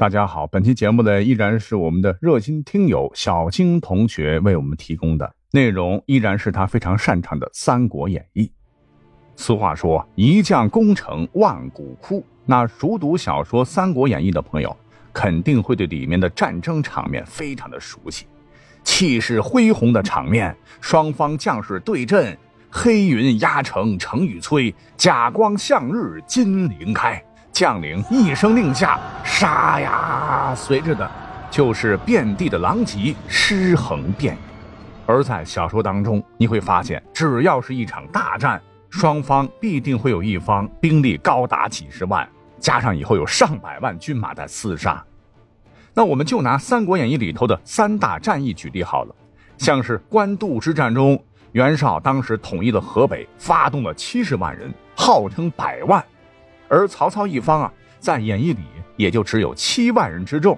大家好，本期节目呢依然是我们的热心听友小青同学为我们提供的内容，依然是他非常擅长的《三国演义》。俗话说“一将功成万骨枯”，那熟读小说《三国演义》的朋友，肯定会对里面的战争场面非常的熟悉，气势恢宏的场面，双方将士对阵，黑云压城城欲摧，甲光向日金鳞开。将领一声令下，杀呀！随着的，就是遍地的狼藉，尸横遍野。而在小说当中，你会发现，只要是一场大战，双方必定会有一方兵力高达几十万，加上以后有上百万军马在厮杀。那我们就拿《三国演义》里头的三大战役举例好了，像是官渡之战中，袁绍当时统一了河北，发动了七十万人，号称百万。而曹操一方啊，在演义里也就只有七万人之众，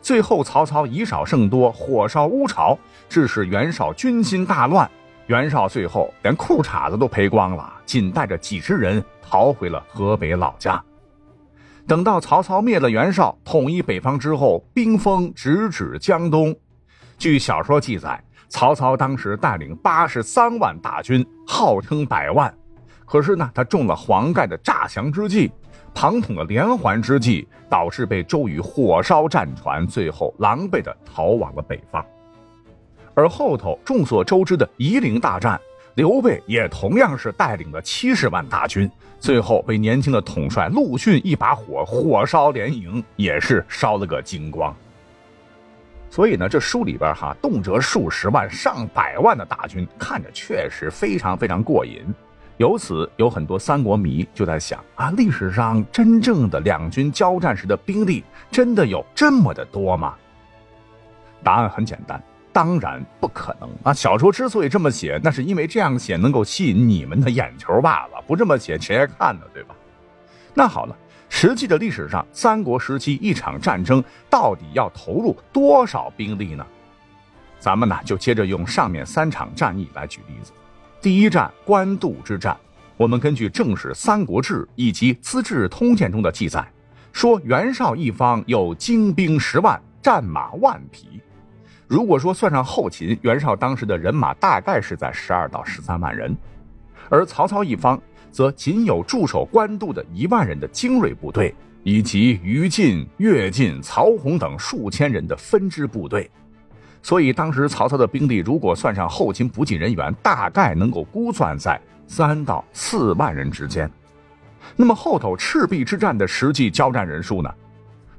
最后曹操以少胜多，火烧乌巢，致使袁绍军心大乱。袁绍最后连裤衩子都赔光了，仅带着几十人逃回了河北老家。等到曹操灭了袁绍，统一北方之后，兵锋直指江东。据小说记载，曹操当时带领八十三万大军，号称百万。可是呢，他中了黄盖的诈降之计，庞统的连环之计，导致被周瑜火烧战船，最后狼狈的逃往了北方。而后头众所周知的夷陵大战，刘备也同样是带领了七十万大军，最后被年轻的统帅陆逊一把火火烧连营，也是烧了个精光。所以呢，这书里边哈，动辄数十万、上百万的大军，看着确实非常非常过瘾。由此，有很多三国迷就在想啊，历史上真正的两军交战时的兵力真的有这么的多吗？答案很简单，当然不可能啊！小说之所以这么写，那是因为这样写能够吸引你们的眼球罢了，不这么写谁还看呢？对吧？那好了，实际的历史上，三国时期一场战争到底要投入多少兵力呢？咱们呢就接着用上面三场战役来举例子。第一战官渡之战，我们根据正史《三国志》以及《资治通鉴》中的记载，说袁绍一方有精兵十万，战马万匹。如果说算上后勤，袁绍当时的人马大概是在十二到十三万人，而曹操一方则仅有驻守官渡的一万人的精锐部队，以及于禁、乐进、曹洪等数千人的分支部队。所以当时曹操的兵力，如果算上后勤补给人员，大概能够估算在三到四万人之间。那么后头赤壁之战的实际交战人数呢？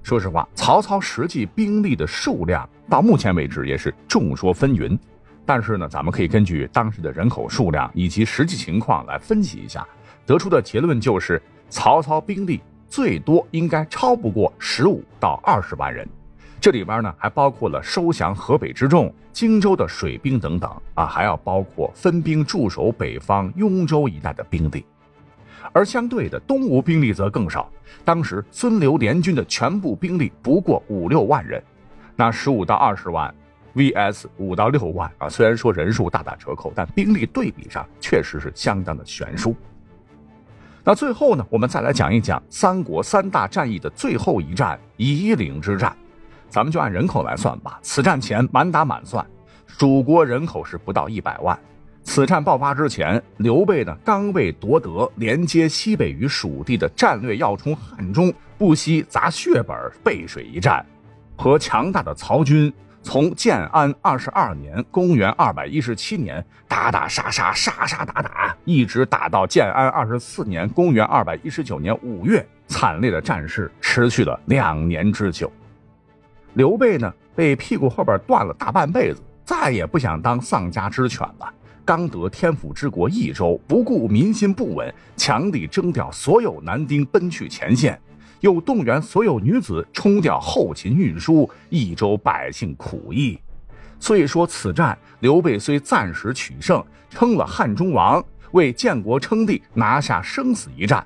说实话，曹操实际兵力的数量到目前为止也是众说纷纭。但是呢，咱们可以根据当时的人口数量以及实际情况来分析一下，得出的结论就是曹操兵力最多应该超不过十五到二十万人。这里边呢，还包括了收降河北之众、荆州的水兵等等啊，还要包括分兵驻守北方雍州一带的兵力。而相对的，东吴兵力则更少。当时孙刘联军的全部兵力不过五六万人，那十五到二十万 vs 五到六万啊，虽然说人数大打折扣，但兵力对比上确实是相当的悬殊。那最后呢，我们再来讲一讲三国三大战役的最后一战——夷陵之战。咱们就按人口来算吧。此战前满打满算，蜀国人口是不到一百万。此战爆发之前，刘备呢刚为夺得连接西北与蜀地的战略要冲汉中，不惜砸血本背水一战，和强大的曹军从建安二十二年（公元二百一十七年）打打杀杀，杀杀打打，一直打到建安二十四年（公元二百一十九年）五月，惨烈的战事持续了两年之久。刘备呢，被屁股后边断了大半辈子，再也不想当丧家之犬了。刚得天府之国益州，不顾民心不稳，强力征调所有男丁奔去前线，又动员所有女子冲调后勤运输，益州百姓苦役。所以说，此战刘备虽暂时取胜，称了汉中王，为建国称帝拿下生死一战，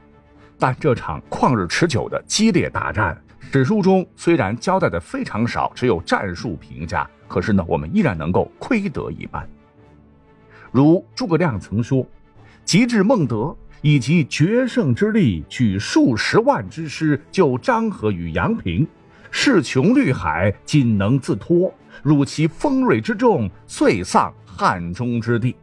但这场旷日持久的激烈大战。史书中虽然交代的非常少，只有战术评价，可是呢，我们依然能够窥得一斑。如诸葛亮曾说：“及至孟德，以其决胜之力，举数十万之师救张合于阳平，势穷绿海，仅能自托。辱其锋锐之众，遂丧汉中之地。”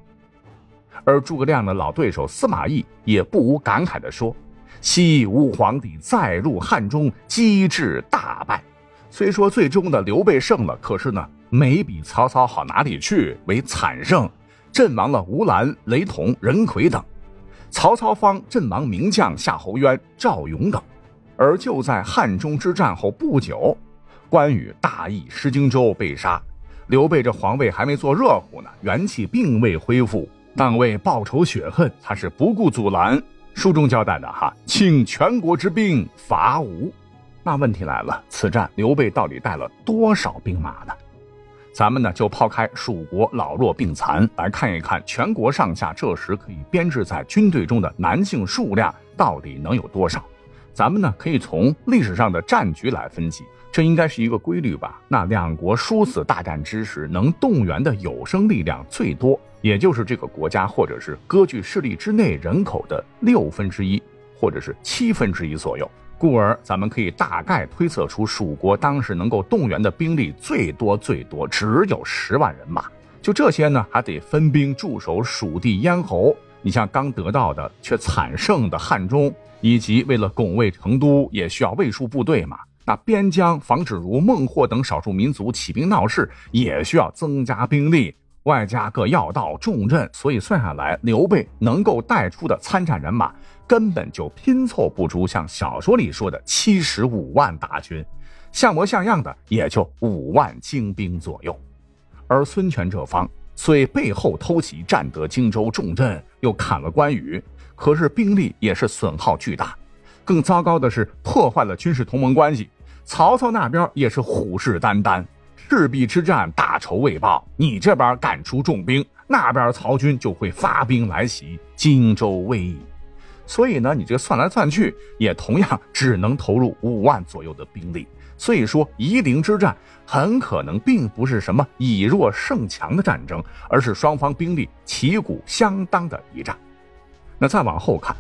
而诸葛亮的老对手司马懿也不无感慨地说：“西吴皇帝再入汉中，机智大败。虽说最终的刘备胜了，可是呢，没比曹操好哪里去？为惨胜，阵亡了吴兰、雷同、任奎等。曹操方阵亡名将夏侯渊、赵勇等。”而就在汉中之战后不久，关羽大意失荆州被杀，刘备这皇位还没坐热乎呢，元气并未恢复，但为报仇雪恨，他是不顾阻拦。书中交代的哈，请全国之兵伐吴。那问题来了，此战刘备到底带了多少兵马呢？咱们呢就抛开蜀国老弱病残，来看一看全国上下这时可以编制在军队中的男性数量到底能有多少。咱们呢可以从历史上的战局来分析，这应该是一个规律吧？那两国殊死大战之时，能动员的有生力量最多，也就是这个国家或者是割据势力之内人口的六分之一，或者是七分之一左右。故而，咱们可以大概推测出，蜀国当时能够动员的兵力最多最多只有十万人马。就这些呢，还得分兵驻守蜀地咽喉。你像刚得到的却惨胜的汉中。以及为了拱卫成都，也需要卫戍部队嘛。那边疆防止如孟获等少数民族起兵闹事，也需要增加兵力，外加各要道重镇。所以算下来，刘备能够带出的参战人马，根本就拼凑不出像小说里说的七十五万大军，像模像样的也就五万精兵左右。而孙权这方虽背后偷袭，占得荆州重镇，又砍了关羽。可是兵力也是损耗巨大，更糟糕的是破坏了军事同盟关系。曹操那边也是虎视眈眈，赤壁之战大仇未报，你这边赶出重兵，那边曹军就会发兵来袭，荆州危矣。所以呢，你这算来算去，也同样只能投入五万左右的兵力。所以说，夷陵之战很可能并不是什么以弱胜强的战争，而是双方兵力旗鼓相当的一战。那再往后看，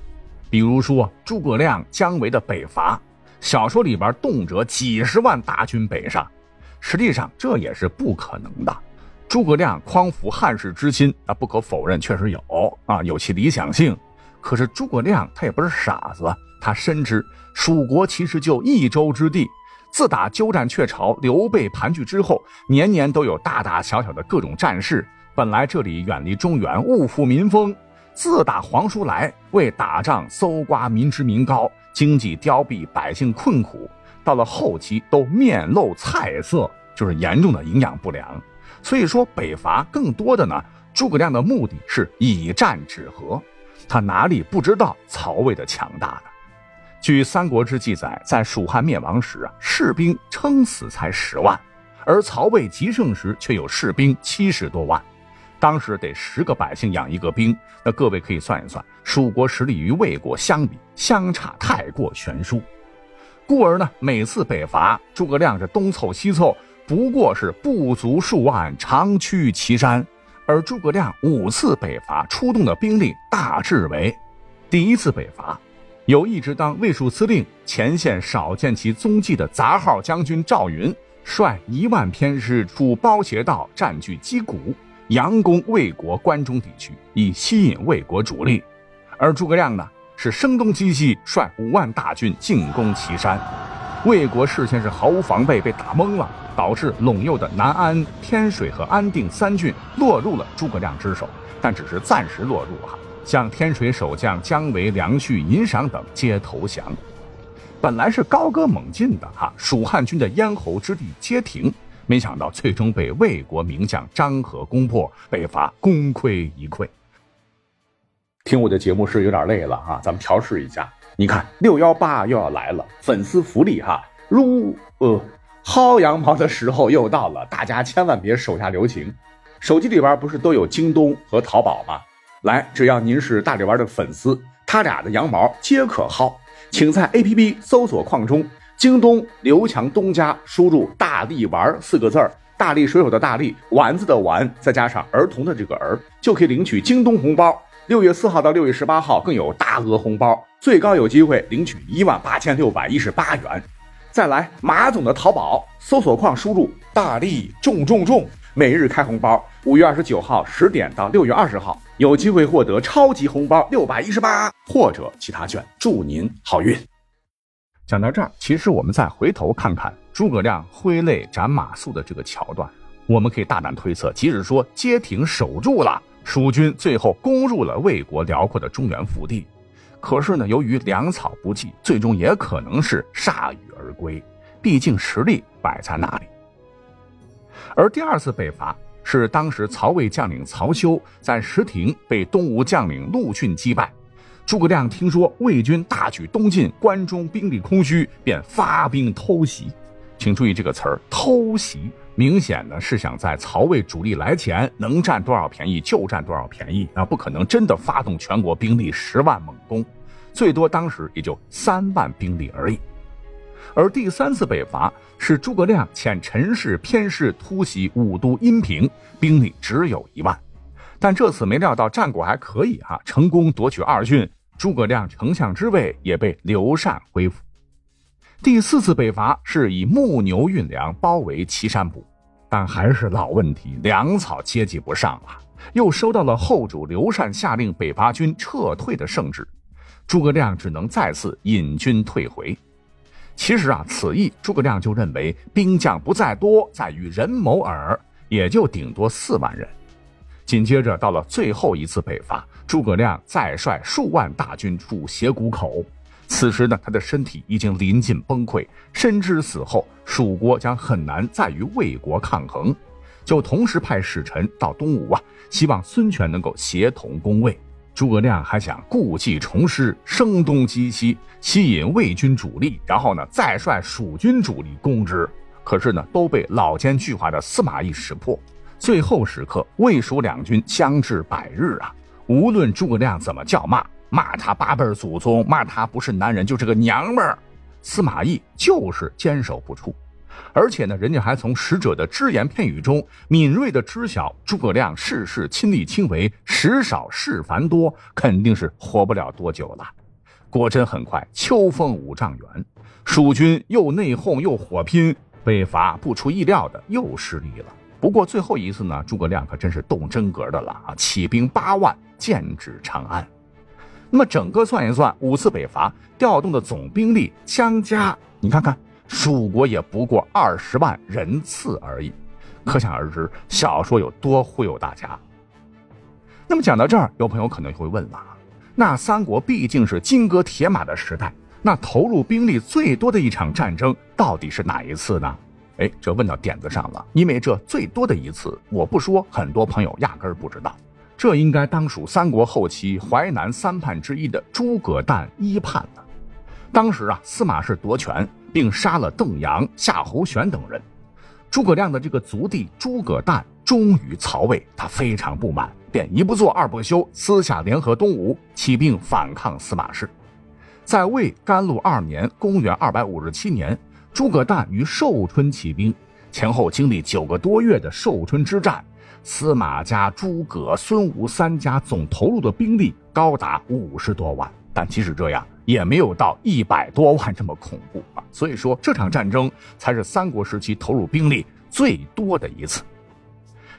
比如说诸葛亮、姜维的北伐，小说里边动辄几十万大军北上，实际上这也是不可能的。诸葛亮匡扶汉室之心，啊，不可否认，确实有啊，有其理想性。可是诸葛亮他也不是傻子，他深知蜀国其实就一州之地，自打鸠占鹊巢、刘备盘踞之后，年年都有大大小小的各种战事。本来这里远离中原，物阜民丰。自打皇叔来为打仗搜刮民脂民膏，经济凋敝，百姓困苦，到了后期都面露菜色，就是严重的营养不良。所以说北伐更多的呢，诸葛亮的目的是以战止和，他哪里不知道曹魏的强大呢？据《三国志》记载，在蜀汉灭亡时啊，士兵撑死才十万，而曹魏极盛时却有士兵七十多万。当时得十个百姓养一个兵，那各位可以算一算，蜀国实力与魏国相比，相差太过悬殊。故而呢，每次北伐，诸葛亮这东凑西凑，不过是不足数万，长驱祁山。而诸葛亮五次北伐出动的兵力大致为：第一次北伐，有一直当卫戍司令、前线少见其踪迹的杂号将军赵云，率一万偏师出包斜道，占据击鼓。佯攻魏国关中地区，以吸引魏国主力；而诸葛亮呢，是声东击西，率五万大军进攻岐山。魏国事先是毫无防备，被打懵了，导致陇右的南安、天水和安定三郡落入了诸葛亮之手，但只是暂时落入哈。向天水守将姜维、梁旭、尹赏等皆投降。本来是高歌猛进的哈，蜀汉军的咽喉之地皆停。没想到最终被魏国名将张合攻破，北伐功亏一篑。听我的节目是有点累了哈，咱们调试一下。你看六幺八又要来了，粉丝福利哈，如呃薅羊毛的时候又到了，大家千万别手下留情。手机里边不是都有京东和淘宝吗？来，只要您是大力丸的粉丝，他俩的羊毛皆可薅，请在 APP 搜索框中。京东刘强东家输入“大力丸”四个字儿，大力水手的大力，丸子的丸，再加上儿童的这个儿，就可以领取京东红包。六月四号到六月十八号更有大额红包，最高有机会领取一万八千六百一十八元。再来马总的淘宝搜索框输入“大力重重重”，每日开红包。五月二十九号十点到六月二十号，有机会获得超级红包六百一十八或者其他券。祝您好运！讲到这儿，其实我们再回头看看诸葛亮挥泪斩马谡的这个桥段，我们可以大胆推测，即使说街亭守住了，蜀军最后攻入了魏国辽阔的中原腹地。可是呢，由于粮草不济，最终也可能是铩羽而归。毕竟实力摆在那里。而第二次北伐是当时曹魏将领曹休在石亭被东吴将领陆逊击败。诸葛亮听说魏军大举东进，关中兵力空虚，便发兵偷袭。请注意这个词儿“偷袭”，明显呢是想在曹魏主力来前能占多少便宜就占多少便宜啊，不可能真的发动全国兵力十万猛攻，最多当时也就三万兵力而已。而第三次北伐是诸葛亮遣陈氏偏师突袭武都阴平，兵力只有一万，但这次没料到战果还可以哈，成功夺取二郡，诸葛亮丞相之位也被刘禅恢复。第四次北伐是以木牛运粮包围岐山堡，但还是老问题，粮草接济不上了。又收到了后主刘禅下令北伐军撤退的圣旨，诸葛亮只能再次引军退回。其实啊，此役诸葛亮就认为兵将不在多，在于人谋耳，也就顶多四万人。紧接着到了最后一次北伐，诸葛亮再率数万大军驻斜谷口。此时呢，他的身体已经临近崩溃，深知死后蜀国将很难再与魏国抗衡，就同时派使臣到东吴啊，希望孙权能够协同攻魏。诸葛亮还想故技重施，声东击西，吸引魏军主力，然后呢，再率蜀军主力攻之。可是呢，都被老奸巨猾的司马懿识破。最后时刻，魏蜀两军相至百日啊，无论诸葛亮怎么叫骂。骂他八辈祖宗，骂他不是男人就是个娘们儿，司马懿就是坚守不出，而且呢，人家还从使者的只言片语中敏锐的知晓诸葛亮事事亲力亲为，时少事繁多，肯定是活不了多久了。果真很快，秋风五丈原，蜀军又内讧又火拼，北伐不出意料的又失利了。不过最后一次呢，诸葛亮可真是动真格的了啊，起兵八万，剑指长安。那么整个算一算，五次北伐调动的总兵力相加，你看看，蜀国也不过二十万人次而已，可想而知，小说有多忽悠大家。那么讲到这儿，有朋友可能会问了：那三国毕竟是金戈铁马的时代，那投入兵力最多的一场战争到底是哪一次呢？哎，这问到点子上了，因为这最多的一次，我不说，很多朋友压根儿不知道。这应该当属三国后期淮南三叛之一的诸葛诞一叛了。当时啊，司马氏夺权，并杀了邓阳、夏侯玄等人。诸葛亮的这个族弟诸葛诞忠于曹魏，他非常不满，便一不做二不休，私下联合东吴，起兵反抗司马氏。在魏甘露二年（公元257年），诸葛诞于寿春起兵，前后经历九个多月的寿春之战。司马家、诸葛、孙吴三家总投入的兵力高达五十多万，但即使这样，也没有到一百多万这么恐怖啊！所以说，这场战争才是三国时期投入兵力最多的一次。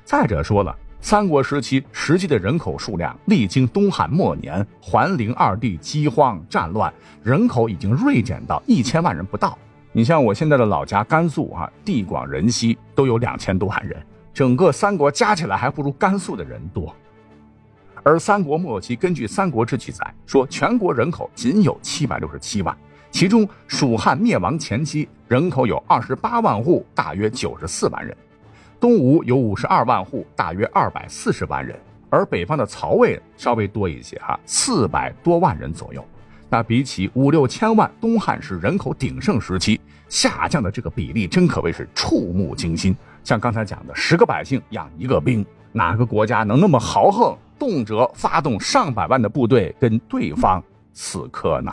再者说了，三国时期实际的人口数量，历经东汉末年桓灵二帝饥荒战乱，人口已经锐减到一千万人不到。你像我现在的老家甘肃啊，地广人稀，都有两千多万人。整个三国加起来还不如甘肃的人多，而三国末期，根据《三国志》记载说，全国人口仅有七百六十七万，其中蜀汉灭亡前期人口有二十八万户，大约九十四万人；东吴有五十二万户，大约二百四十万人；而北方的曹魏稍微多一些，哈，四百多万人左右。那比起五六千万东汉时人口鼎盛时期，下降的这个比例真可谓是触目惊心。像刚才讲的，十个百姓养一个兵，哪个国家能那么豪横，动辄发动上百万的部队跟对方死磕呢？